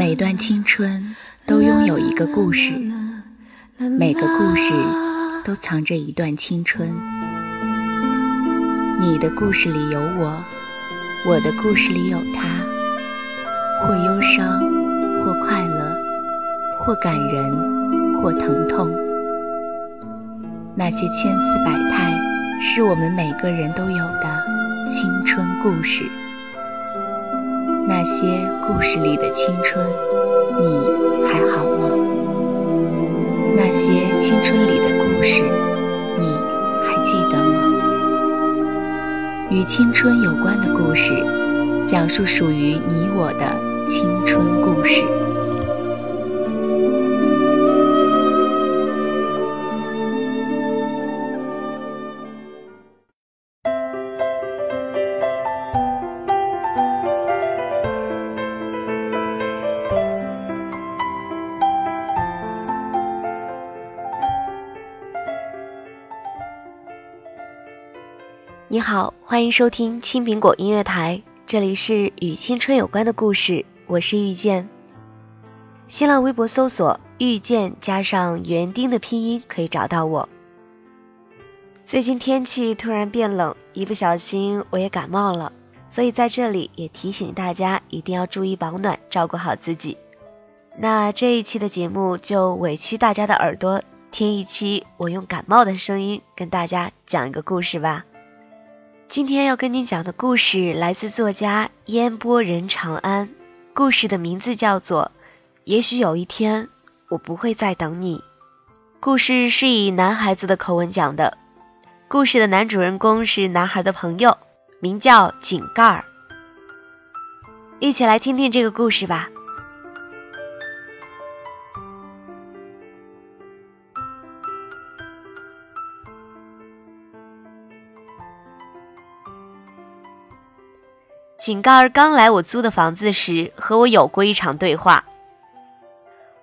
每段青春都拥有一个故事，每个故事都藏着一段青春。你的故事里有我，我的故事里有他，或忧伤，或快乐，或感人，或疼痛。那些千姿百态，是我们每个人都有的青春故事。那些故事里的青春，你还好吗？那些青春里的故事，你还记得吗？与青春有关的故事，讲述属于你我的青春故事。好，欢迎收听青苹果音乐台，这里是与青春有关的故事，我是遇见。新浪微博搜索“遇见”加上园丁的拼音可以找到我。最近天气突然变冷，一不小心我也感冒了，所以在这里也提醒大家一定要注意保暖，照顾好自己。那这一期的节目就委屈大家的耳朵，听一期我用感冒的声音跟大家讲一个故事吧。今天要跟您讲的故事来自作家烟波人长安，故事的名字叫做《也许有一天我不会再等你》。故事是以男孩子的口吻讲的，故事的男主人公是男孩的朋友，名叫井盖儿。一起来听听这个故事吧。井盖儿刚来我租的房子时，和我有过一场对话。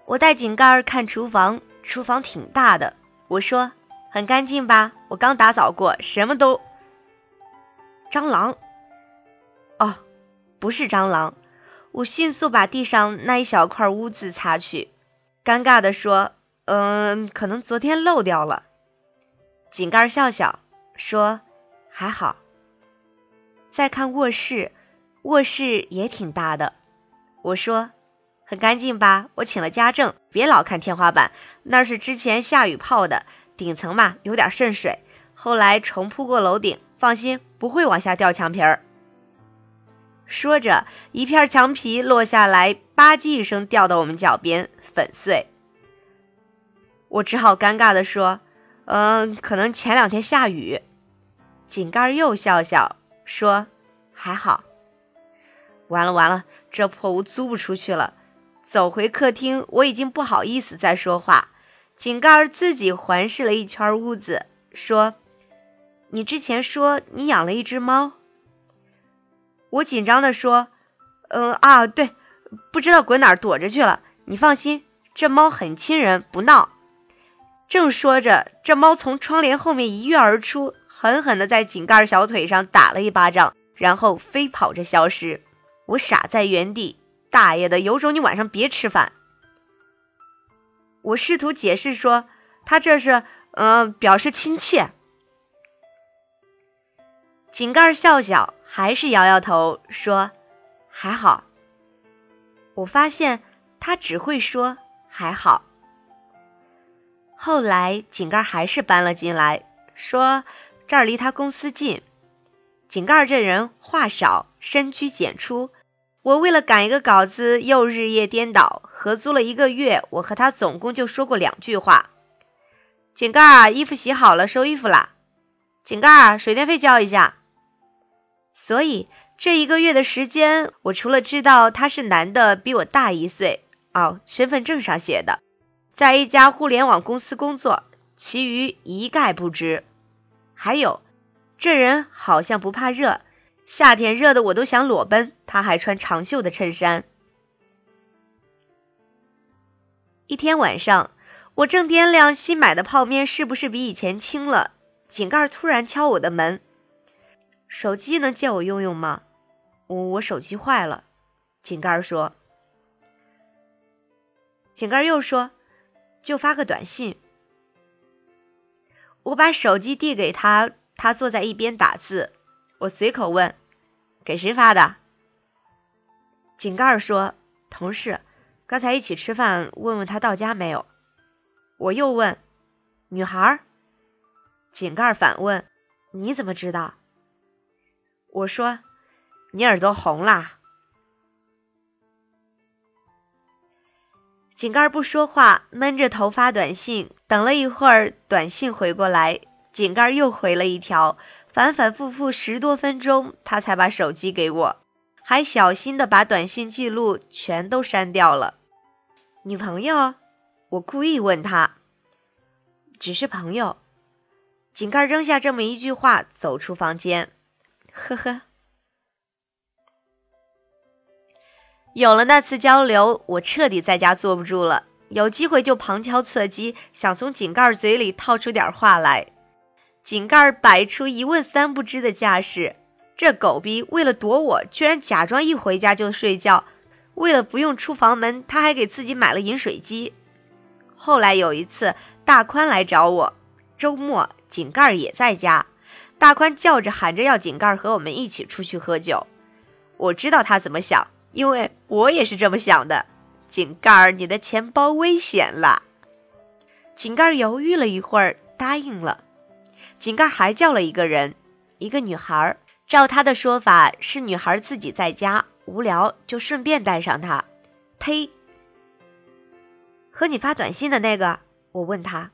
我带井盖儿看厨房，厨房挺大的。我说：“很干净吧？我刚打扫过，什么都……蟑螂？哦，不是蟑螂。”我迅速把地上那一小块污渍擦去，尴尬地说：“嗯，可能昨天漏掉了。”井盖儿笑笑说：“还好。”再看卧室。卧室也挺大的，我说很干净吧？我请了家政，别老看天花板，那是之前下雨泡的。顶层嘛有点渗水，后来重铺过楼顶，放心不会往下掉墙皮儿。说着，一片墙皮落下来，吧唧一声掉到我们脚边，粉碎。我只好尴尬的说：“嗯，可能前两天下雨。”井盖又笑笑说：“还好。”完了完了，这破屋租不出去了。走回客厅，我已经不好意思再说话。井盖自己环视了一圈屋子，说：“你之前说你养了一只猫。”我紧张的说：“嗯啊，对，不知道滚哪儿躲着去了。你放心，这猫很亲人，不闹。”正说着，这猫从窗帘后面一跃而出，狠狠的在井盖小腿上打了一巴掌，然后飞跑着消失。我傻在原地，大爷的，有种你晚上别吃饭。我试图解释说，他这是，嗯，表示亲切。井盖笑笑，还是摇摇头说还好。我发现他只会说还好。后来井盖还是搬了进来，说这儿离他公司近。井盖这人话少，深居简出。我为了赶一个稿子，又日夜颠倒。合租了一个月，我和他总共就说过两句话：“井盖，衣服洗好了，收衣服啦。”“井盖，水电费交一下。”所以这一个月的时间，我除了知道他是男的，比我大一岁，哦，身份证上写的，在一家互联网公司工作，其余一概不知。还有，这人好像不怕热。夏天热的我都想裸奔，他还穿长袖的衬衫。一天晚上，我正掂量新买的泡面是不是比以前轻了，井盖突然敲我的门：“手机能借我用用吗？”“我我手机坏了。”井盖说。井盖又说：“就发个短信。”我把手机递给他，他坐在一边打字。我随口问：“给谁发的？”井盖说：“同事，刚才一起吃饭，问问他到家没有。”我又问：“女孩？”井盖反问：“你怎么知道？”我说：“你耳朵红啦。”井盖不说话，闷着头发短信。等了一会儿，短信回过来，井盖又回了一条，反反复复十多分钟，他才把手机给我，还小心的把短信记录全都删掉了。女朋友？我故意问他。只是朋友。井盖扔下这么一句话，走出房间。呵呵。有了那次交流，我彻底在家坐不住了。有机会就旁敲侧击，想从井盖嘴里套出点话来。井盖摆出一问三不知的架势，这狗逼为了躲我，居然假装一回家就睡觉。为了不用出房门，他还给自己买了饮水机。后来有一次，大宽来找我，周末井盖也在家。大宽叫着喊着要井盖和我们一起出去喝酒。我知道他怎么想。因为我也是这么想的，井盖，你的钱包危险了。井盖犹豫了一会儿，答应了。井盖还叫了一个人，一个女孩。照他的说法，是女孩自己在家无聊，就顺便带上他。呸！和你发短信的那个，我问他。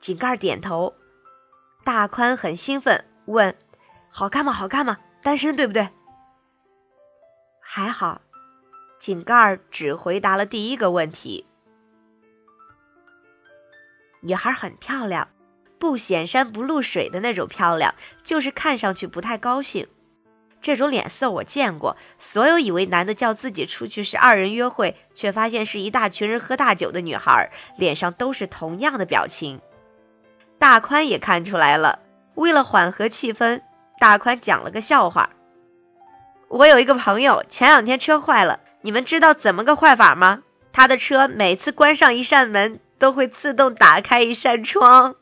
井盖点头。大宽很兴奋，问：好看吗？好看吗？单身对不对？还好。井盖只回答了第一个问题。女孩很漂亮，不显山不露水的那种漂亮，就是看上去不太高兴。这种脸色我见过。所有以为男的叫自己出去是二人约会，却发现是一大群人喝大酒的女孩，脸上都是同样的表情。大宽也看出来了。为了缓和气氛，大宽讲了个笑话：我有一个朋友，前两天车坏了。你们知道怎么个坏法吗？他的车每次关上一扇门，都会自动打开一扇窗。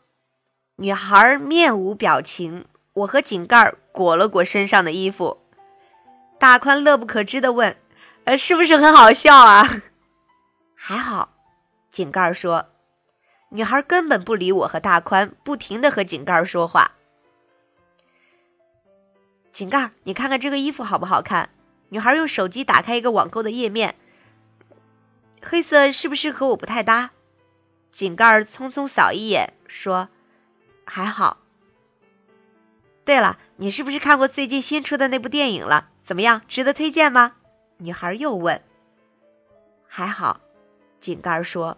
女孩面无表情。我和井盖裹了裹身上的衣服。大宽乐不可支的问：“呃，是不是很好笑啊？” 还好，井盖说。女孩根本不理我和大宽，不停的和井盖说话。井盖，你看看这个衣服好不好看？女孩用手机打开一个网购的页面，黑色是不是和我不太搭？井盖匆匆扫一眼，说：“还好。”对了，你是不是看过最近新出的那部电影了？怎么样，值得推荐吗？女孩又问。还好，井盖说：“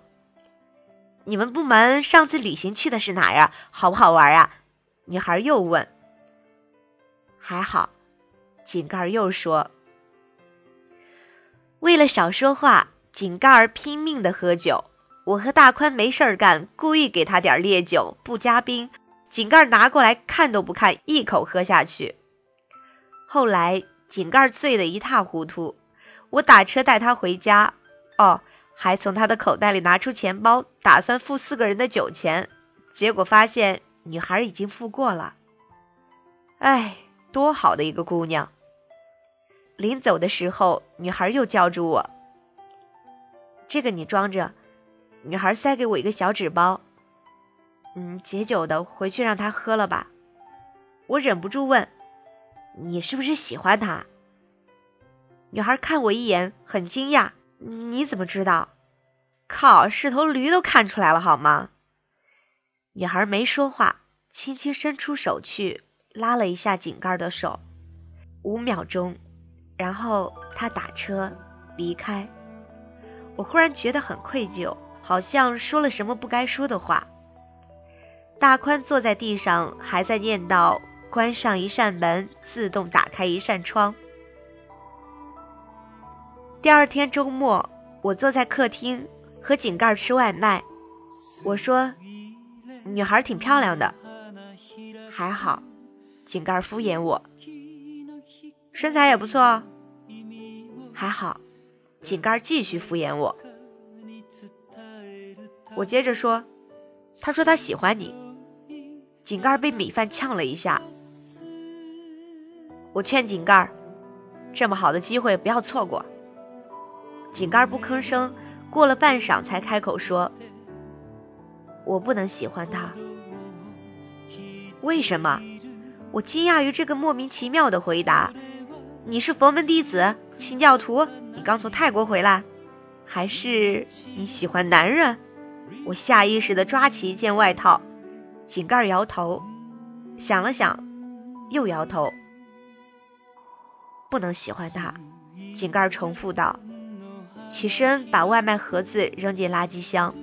你们部门上次旅行去的是哪呀？好不好玩啊？”女孩又问。还好，井盖又说。为了少说话，井盖儿拼命的喝酒。我和大宽没事儿干，故意给他点烈酒，不加冰。井盖拿过来看都不看，一口喝下去。后来井盖醉得一塌糊涂，我打车带他回家。哦，还从他的口袋里拿出钱包，打算付四个人的酒钱，结果发现女孩已经付过了。哎，多好的一个姑娘！临走的时候，女孩又叫住我：“这个你装着。”女孩塞给我一个小纸包，嗯，解酒的，回去让他喝了吧。我忍不住问：“你是不是喜欢他？”女孩看我一眼，很惊讶：“你怎么知道？”靠，是头驴都看出来了好吗？女孩没说话，轻轻伸出手去拉了一下井盖的手，五秒钟。然后他打车离开，我忽然觉得很愧疚，好像说了什么不该说的话。大宽坐在地上，还在念叨：“关上一扇门，自动打开一扇窗。”第二天周末，我坐在客厅和井盖吃外卖，我说：“女孩挺漂亮的，还好。”井盖敷衍我。身材也不错，还好。井盖继续敷衍我。我接着说，他说他喜欢你。井盖被米饭呛了一下。我劝井盖，这么好的机会不要错过。井盖不吭声，过了半晌才开口说：“我不能喜欢他。”为什么？我惊讶于这个莫名其妙的回答。你是佛门弟子，信教徒？你刚从泰国回来？还是你喜欢男人？我下意识地抓起一件外套。井盖摇头，想了想，又摇头。不能喜欢他。井盖重复道，起身把外卖盒子扔进垃圾箱。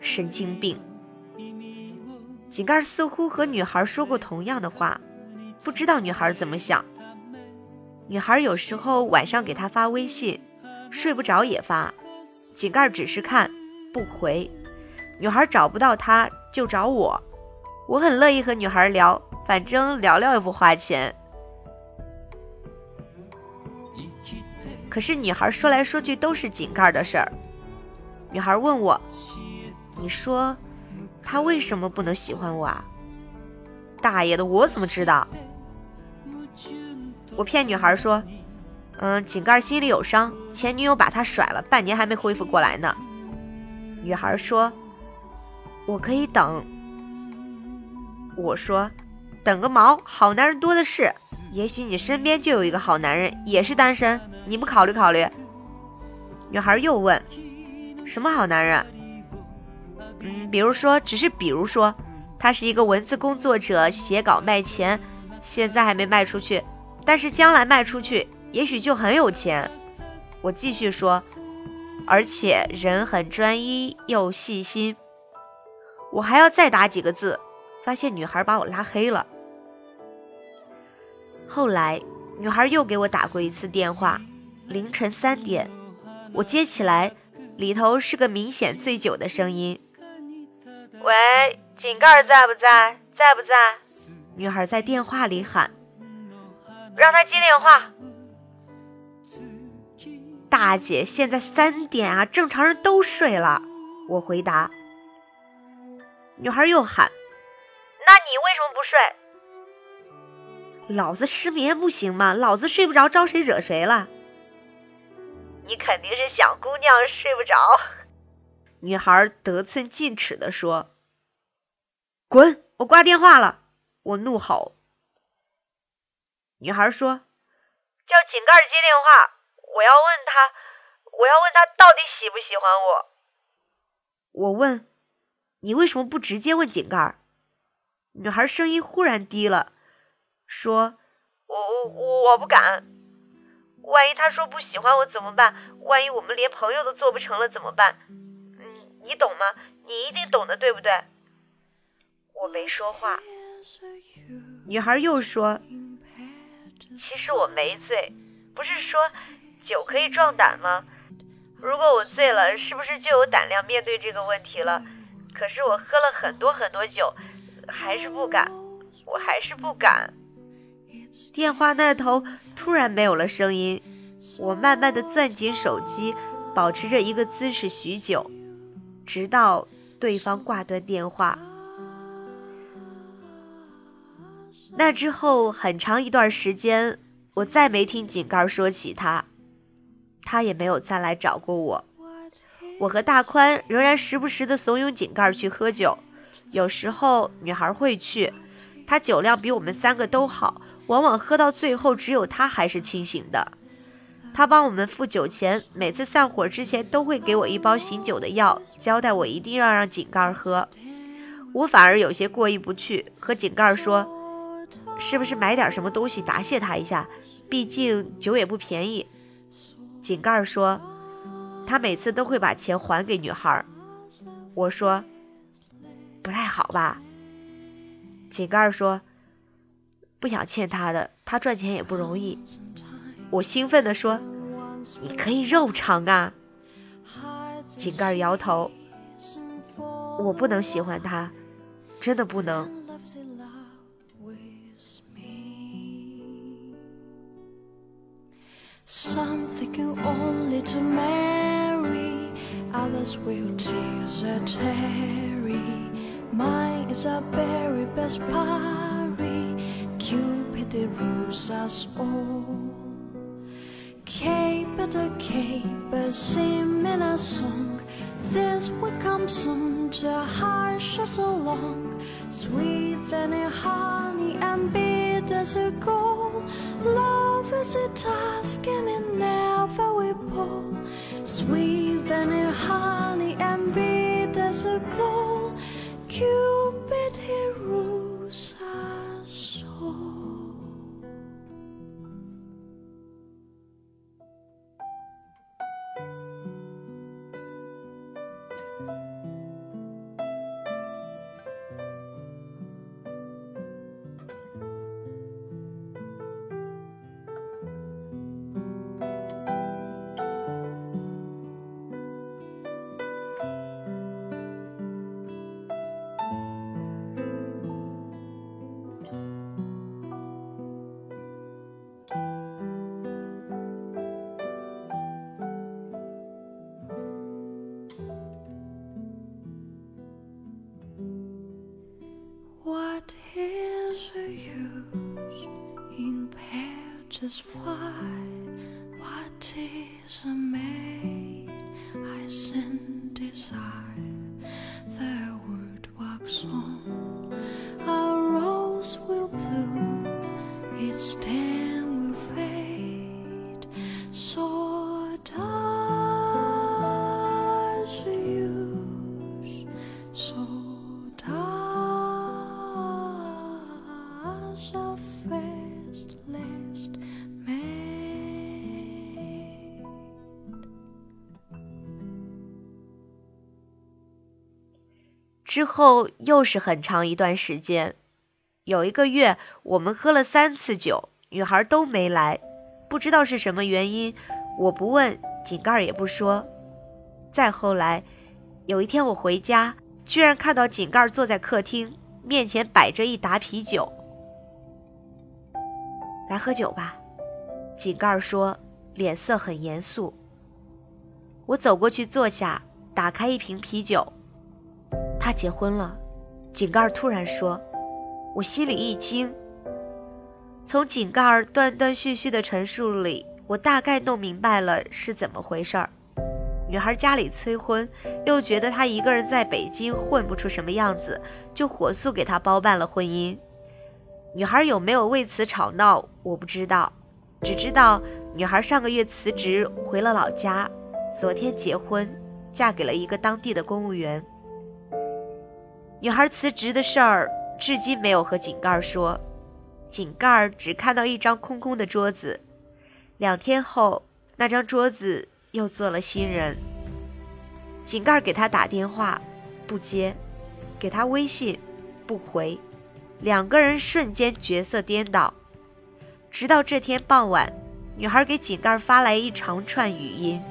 神经病。井盖似乎和女孩说过同样的话，不知道女孩怎么想。女孩有时候晚上给他发微信，睡不着也发。井盖只是看，不回。女孩找不到他，就找我。我很乐意和女孩聊，反正聊聊又不花钱。可是女孩说来说去都是井盖的事儿。女孩问我：“你说他为什么不能喜欢我啊？”大爷的，我怎么知道？我骗女孩说：“嗯，井盖心里有伤，前女友把他甩了，半年还没恢复过来呢。”女孩说。我可以等，我说，等个毛，好男人多的是，也许你身边就有一个好男人，也是单身，你不考虑考虑？女孩又问，什么好男人？嗯，比如说，只是比如说，他是一个文字工作者，写稿卖钱，现在还没卖出去，但是将来卖出去，也许就很有钱。我继续说，而且人很专一又细心。我还要再打几个字，发现女孩把我拉黑了。后来，女孩又给我打过一次电话，凌晨三点，我接起来，里头是个明显醉酒的声音：“喂，井盖在不在？在不在？”女孩在电话里喊：“让他接电话。”大姐，现在三点啊，正常人都睡了。我回答。女孩又喊：“那你为什么不睡？”老子失眠不行吗？老子睡不着，招谁惹谁了？你肯定是想姑娘睡不着。女孩得寸进尺地说：“滚！我挂电话了。”我怒吼。女孩说：“叫井盖接电话，我要问他，我要问他到底喜不喜欢我。”我问。你为什么不直接问井盖？女孩声音忽然低了，说：“我我我不敢，万一他说不喜欢我怎么办？万一我们连朋友都做不成了怎么办？你你懂吗？你一定懂的，对不对？”我没说话。女孩又说：“其实我没醉，不是说酒可以壮胆吗？如果我醉了，是不是就有胆量面对这个问题了？”可是我喝了很多很多酒，还是不敢，我还是不敢。电话那头突然没有了声音，我慢慢的攥紧手机，保持着一个姿势许久，直到对方挂断电话。那之后很长一段时间，我再没听井盖说起他，他也没有再来找过我。我和大宽仍然时不时的怂恿井盖去喝酒，有时候女孩会去，她酒量比我们三个都好，往往喝到最后只有她还是清醒的。她帮我们付酒钱，每次散伙之前都会给我一包醒酒的药，交代我一定要让井盖喝。我反而有些过意不去，和井盖说，是不是买点什么东西答谢他一下？毕竟酒也不便宜。井盖说。他每次都会把钱还给女孩，我说不太好吧？井盖说不想欠他的，他赚钱也不容易。我兴奋地说你可以肉偿啊！井盖摇头，我不能喜欢他，真的不能。Others will tease a tarry. Mine is a very best parry. Cupid rules us all. Caper a caper, sing in a song. This will come soon, to hush us along. Sweet than a honey and bitter as a gold. Love is a task and it never will pull. Sweet than a honey and bitter as a gold. Cupid he rules just fly. 之后又是很长一段时间，有一个月我们喝了三次酒，女孩都没来，不知道是什么原因，我不问，井盖也不说。再后来，有一天我回家，居然看到井盖坐在客厅，面前摆着一打啤酒。来喝酒吧，井盖说，脸色很严肃。我走过去坐下，打开一瓶啤酒。他结婚了，井盖突然说，我心里一惊。从井盖断断续续的陈述里，我大概弄明白了是怎么回事儿。女孩家里催婚，又觉得她一个人在北京混不出什么样子，就火速给她包办了婚姻。女孩有没有为此吵闹，我不知道，只知道女孩上个月辞职回了老家，昨天结婚，嫁给了一个当地的公务员。女孩辞职的事儿至今没有和井盖说，井盖只看到一张空空的桌子。两天后，那张桌子又坐了新人。井盖给他打电话，不接；给他微信，不回。两个人瞬间角色颠倒。直到这天傍晚，女孩给井盖发来一长串语音：“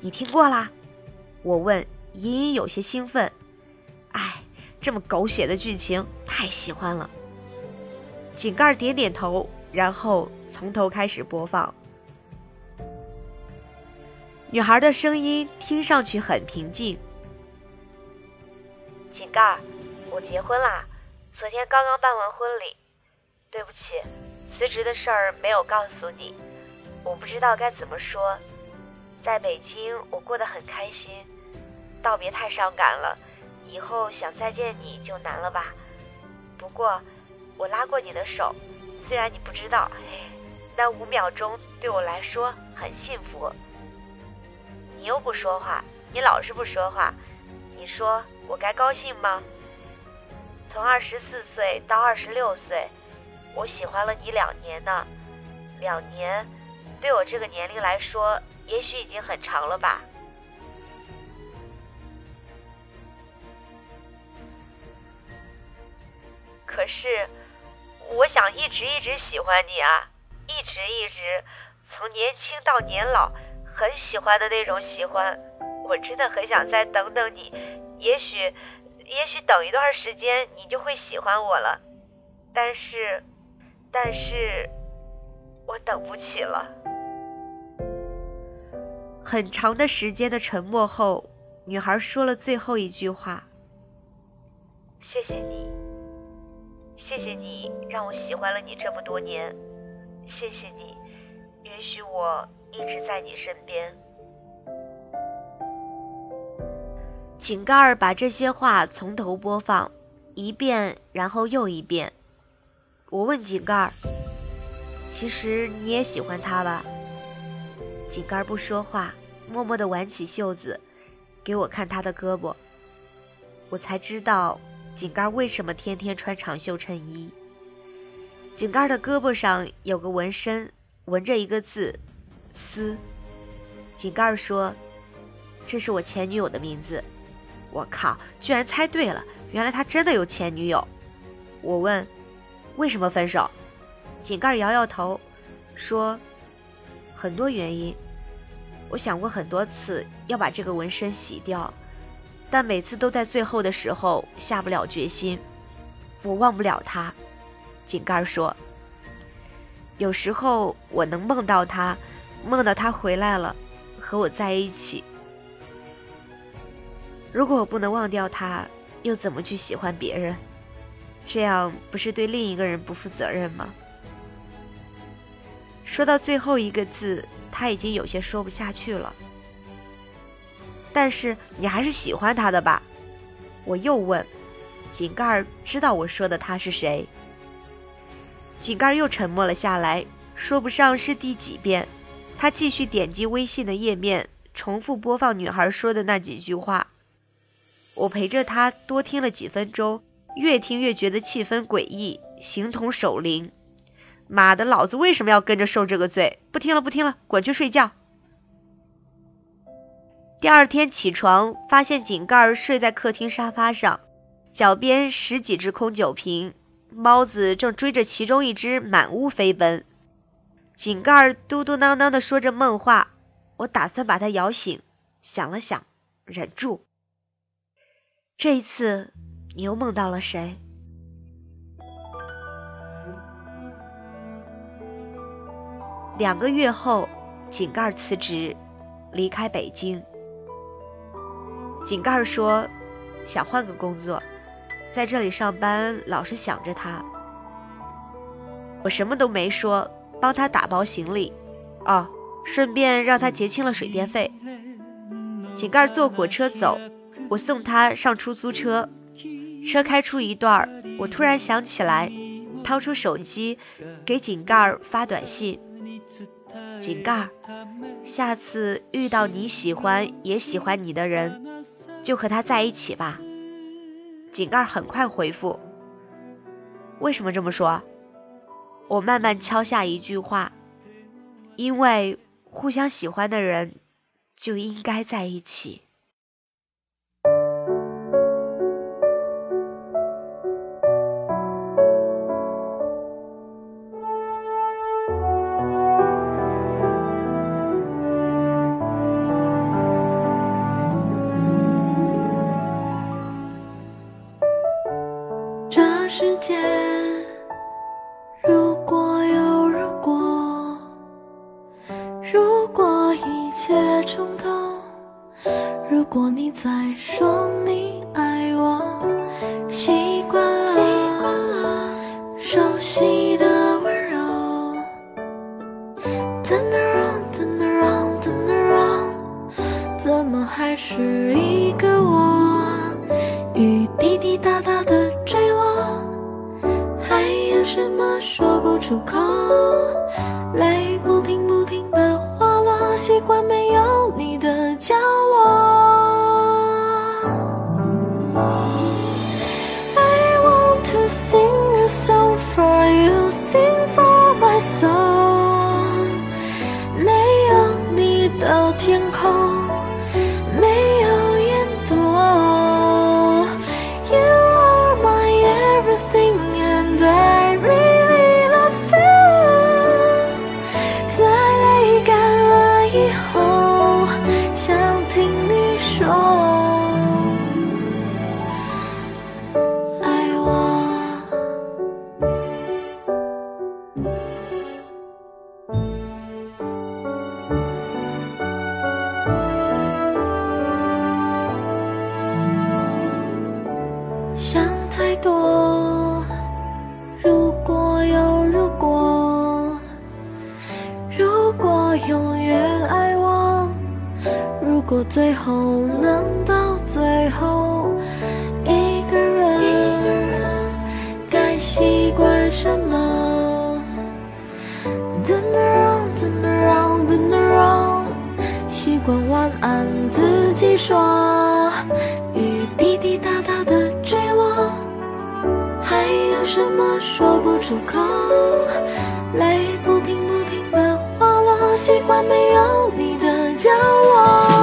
你听过啦？”我问。隐隐有些兴奋，哎，这么狗血的剧情太喜欢了。井盖点点头，然后从头开始播放。女孩的声音听上去很平静。井盖，我结婚啦，昨天刚刚办完婚礼。对不起，辞职的事儿没有告诉你，我不知道该怎么说。在北京，我过得很开心。道别太伤感了，以后想再见你就难了吧。不过，我拉过你的手，虽然你不知道，那五秒钟对我来说很幸福。你又不说话，你老是不说话，你说我该高兴吗？从二十四岁到二十六岁，我喜欢了你两年呢。两年，对我这个年龄来说，也许已经很长了吧。可是，我想一直一直喜欢你啊，一直一直，从年轻到年老，很喜欢的那种喜欢。我真的很想再等等你，也许，也许等一段时间你就会喜欢我了。但是，但是，我等不起了。很长的时间的沉默后，女孩说了最后一句话：“谢谢你，谢谢你让我喜欢了你这么多年，谢谢你允许我一直在你身边。”井盖儿把这些话从头播放一遍，然后又一遍。我问井盖儿：“其实你也喜欢他吧？”井盖儿不说话，默默地挽起袖子，给我看他的胳膊。我才知道井盖为什么天天穿长袖衬衣。井盖的胳膊上有个纹身，纹着一个字“思”。井盖说：“这是我前女友的名字。”我靠！居然猜对了，原来他真的有前女友。我问：“为什么分手？”井盖摇摇头，说：“很多原因。我想过很多次要把这个纹身洗掉，但每次都在最后的时候下不了决心。我忘不了他。”井盖说：“有时候我能梦到他，梦到他回来了，和我在一起。”如果我不能忘掉他，又怎么去喜欢别人？这样不是对另一个人不负责任吗？说到最后一个字，他已经有些说不下去了。但是你还是喜欢他的吧？我又问。井盖知道我说的他是谁。井盖又沉默了下来，说不上是第几遍。他继续点击微信的页面，重复播放女孩说的那几句话。我陪着他多听了几分钟，越听越觉得气氛诡异，形同守灵。妈的，老子为什么要跟着受这个罪？不听了，不听了，滚去睡觉。第二天起床，发现井盖睡在客厅沙发上，脚边十几只空酒瓶，猫子正追着其中一只满屋飞奔。井盖嘟嘟囔囔的说着梦话，我打算把它摇醒，想了想，忍住。这一次，你又梦到了谁？两个月后，井盖辞职，离开北京。井盖说想换个工作，在这里上班老是想着他。我什么都没说，帮他打包行李，哦，顺便让他结清了水电费。井盖坐火车走。我送他上出租车，车开出一段我突然想起来，掏出手机给井盖发短信：“井盖，下次遇到你喜欢也喜欢你的人，就和他在一起吧。”井盖很快回复：“为什么这么说？”我慢慢敲下一句话：“因为互相喜欢的人就应该在一起。”说不出口泪不停不停的滑落习惯没有你的角落。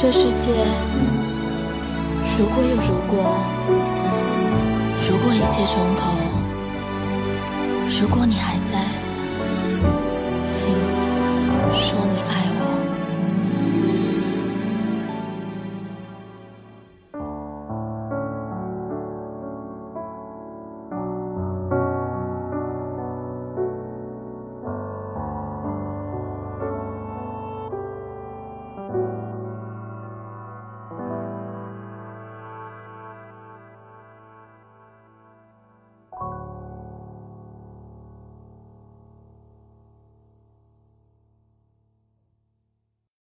这世界如果有如果如果一切重头如果你还在。